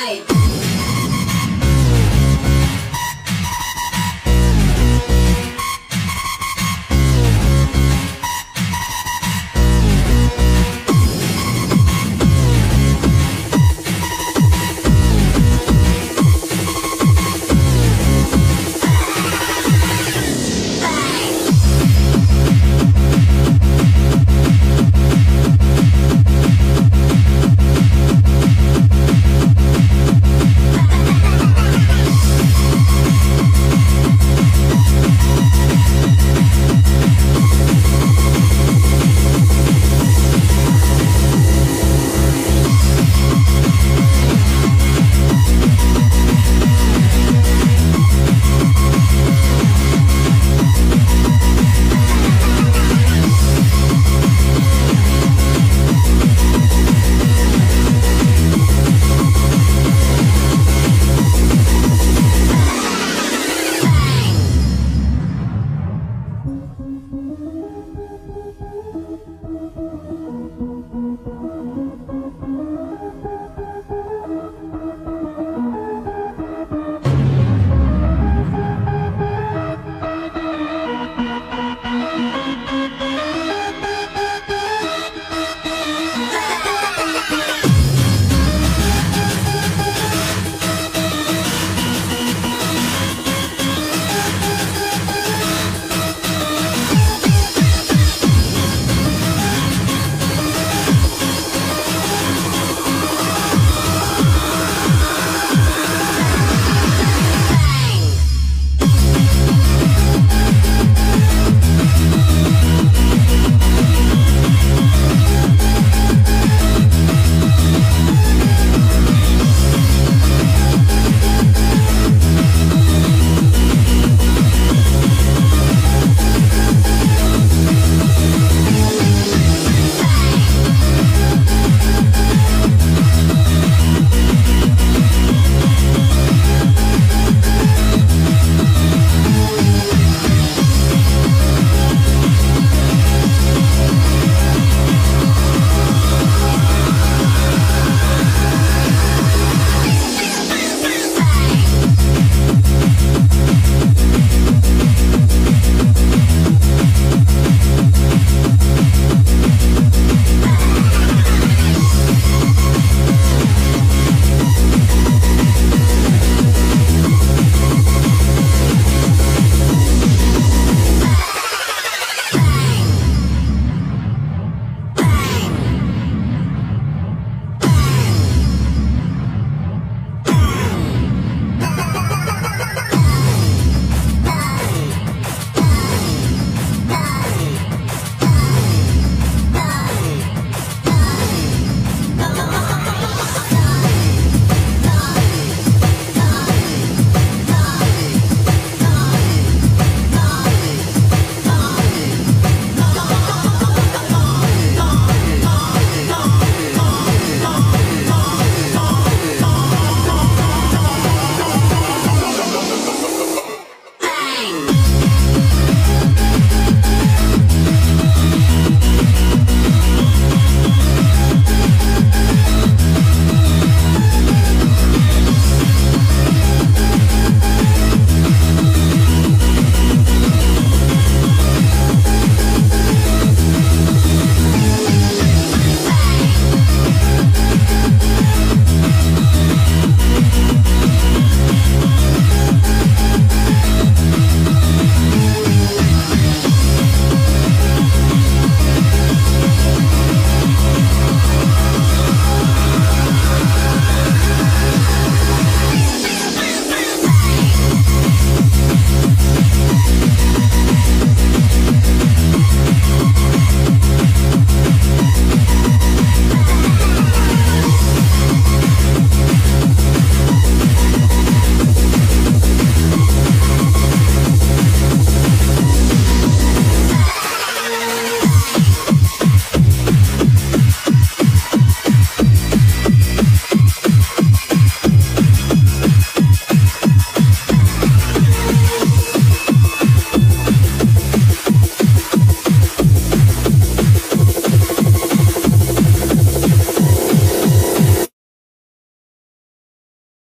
night.